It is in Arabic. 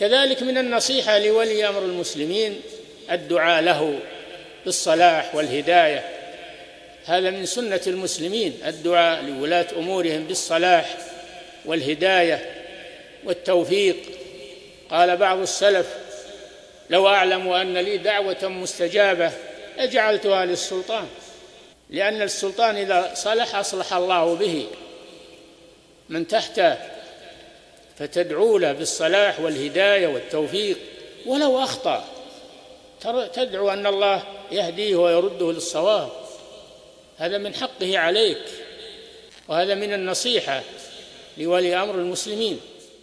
كذلك من النصيحة لولي أمر المسلمين الدعاء له بالصلاح والهداية. هذا من سنة المسلمين الدعاء لولاة أمورهم بالصلاح والهداية والتوفيق. قال بعض السلف لو أعلم أن لي دعوة مستجابة لجعلتها للسلطان لأن السلطان إذا صلح أصلح الله به. من تحته فتدعو له بالصلاح والهداية والتوفيق. ولو أخطأ تدعو أن الله يهديه ويرده للصواب. هذا من حقه عليك وهذا من النصيحة لولي أمر المسلمين.